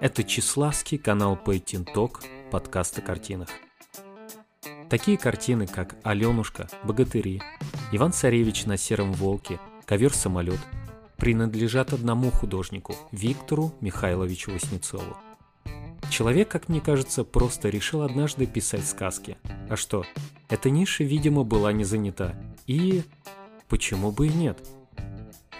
Это Чеславский канал Пейтин Ток, подкаст о картинах. Такие картины, как «Аленушка», «Богатыри», «Иван-Царевич на сером волке», «Ковер-самолет» принадлежат одному художнику – Виктору Михайловичу Васнецову. Человек, как мне кажется, просто решил однажды писать сказки. А что? Эта ниша, видимо, была не занята. И почему бы и нет?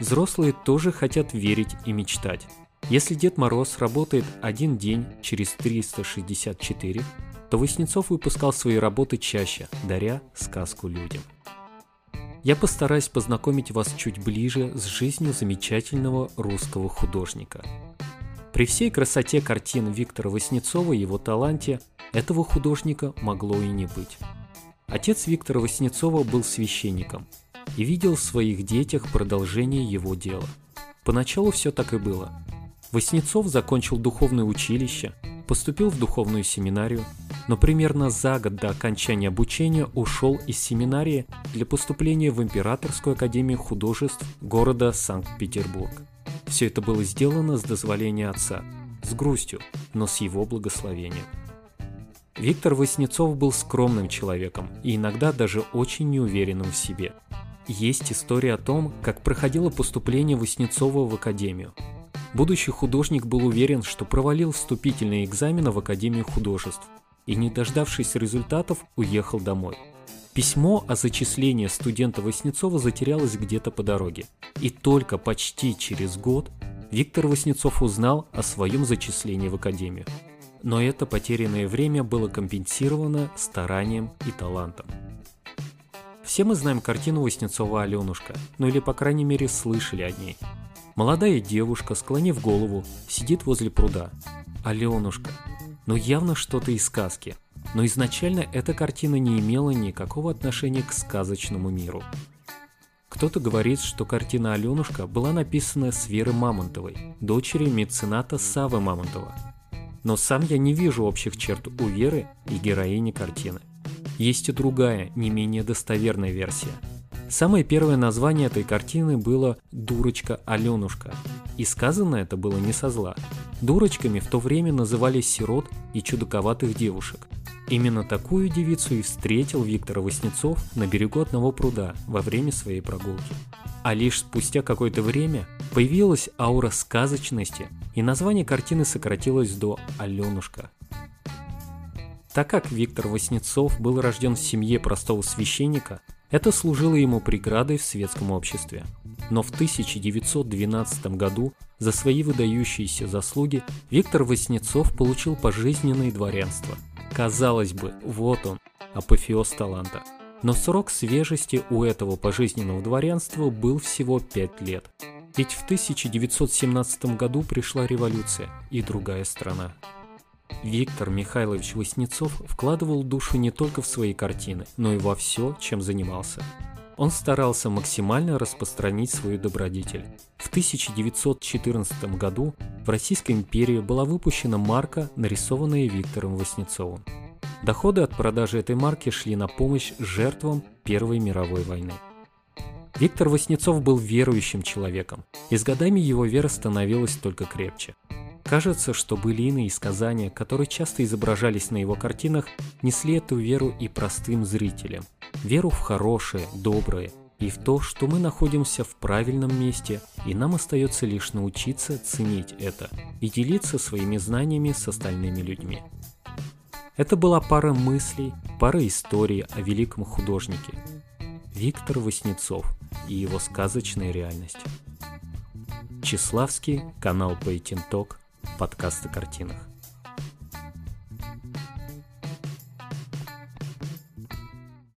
Взрослые тоже хотят верить и мечтать. Если Дед Мороз работает один день через 364, то Васнецов выпускал свои работы чаще, даря сказку людям. Я постараюсь познакомить вас чуть ближе с жизнью замечательного русского художника. При всей красоте картин Виктора Васнецова и его таланте этого художника могло и не быть. Отец Виктора Васнецова был священником и видел в своих детях продолжение его дела. Поначалу все так и было – Воснецов закончил духовное училище, поступил в духовную семинарию, но примерно за год до окончания обучения ушел из семинарии для поступления в Императорскую академию художеств города Санкт-Петербург. Все это было сделано с дозволения отца, с грустью, но с его благословением. Виктор Воснецов был скромным человеком и иногда даже очень неуверенным в себе. Есть история о том, как проходило поступление Воснецова в академию – Будущий художник был уверен, что провалил вступительные экзамены в Академию художеств и, не дождавшись результатов, уехал домой. Письмо о зачислении студента Васнецова затерялось где-то по дороге. И только почти через год Виктор Васнецов узнал о своем зачислении в Академию. Но это потерянное время было компенсировано старанием и талантом. Все мы знаем картину Васнецова «Аленушка», ну или по крайней мере слышали о ней – Молодая девушка, склонив голову, сидит возле пруда. Аленушка. Ну явно что-то из сказки. Но изначально эта картина не имела никакого отношения к сказочному миру. Кто-то говорит, что картина «Аленушка» была написана с Веры Мамонтовой, дочери мецената Савы Мамонтова. Но сам я не вижу общих черт у Веры и героини картины. Есть и другая, не менее достоверная версия – Самое первое название этой картины было «Дурочка Аленушка». И сказано это было не со зла. Дурочками в то время называли сирот и чудаковатых девушек. Именно такую девицу и встретил Виктор Васнецов на берегу одного пруда во время своей прогулки. А лишь спустя какое-то время появилась аура сказочности, и название картины сократилось до «Аленушка». Так как Виктор Васнецов был рожден в семье простого священника, это служило ему преградой в светском обществе. Но в 1912 году за свои выдающиеся заслуги Виктор Васнецов получил пожизненное дворянство. Казалось бы, вот он, апофеоз таланта. Но срок свежести у этого пожизненного дворянства был всего 5 лет. Ведь в 1917 году пришла революция и другая страна. Виктор Михайлович Васнецов вкладывал душу не только в свои картины, но и во все, чем занимался. Он старался максимально распространить свою добродетель. В 1914 году в Российской империи была выпущена марка, нарисованная Виктором Васнецовым. Доходы от продажи этой марки шли на помощь жертвам Первой мировой войны. Виктор Васнецов был верующим человеком, и с годами его вера становилась только крепче – Кажется, что былины и сказания, которые часто изображались на его картинах, несли эту веру и простым зрителям. Веру в хорошее, доброе и в то, что мы находимся в правильном месте, и нам остается лишь научиться ценить это и делиться своими знаниями с остальными людьми. Это была пара мыслей, пара историй о великом художнике. Виктор Васнецов и его сказочная реальность. Чеславский, канал Пейтин Ток, подкаст о картинах.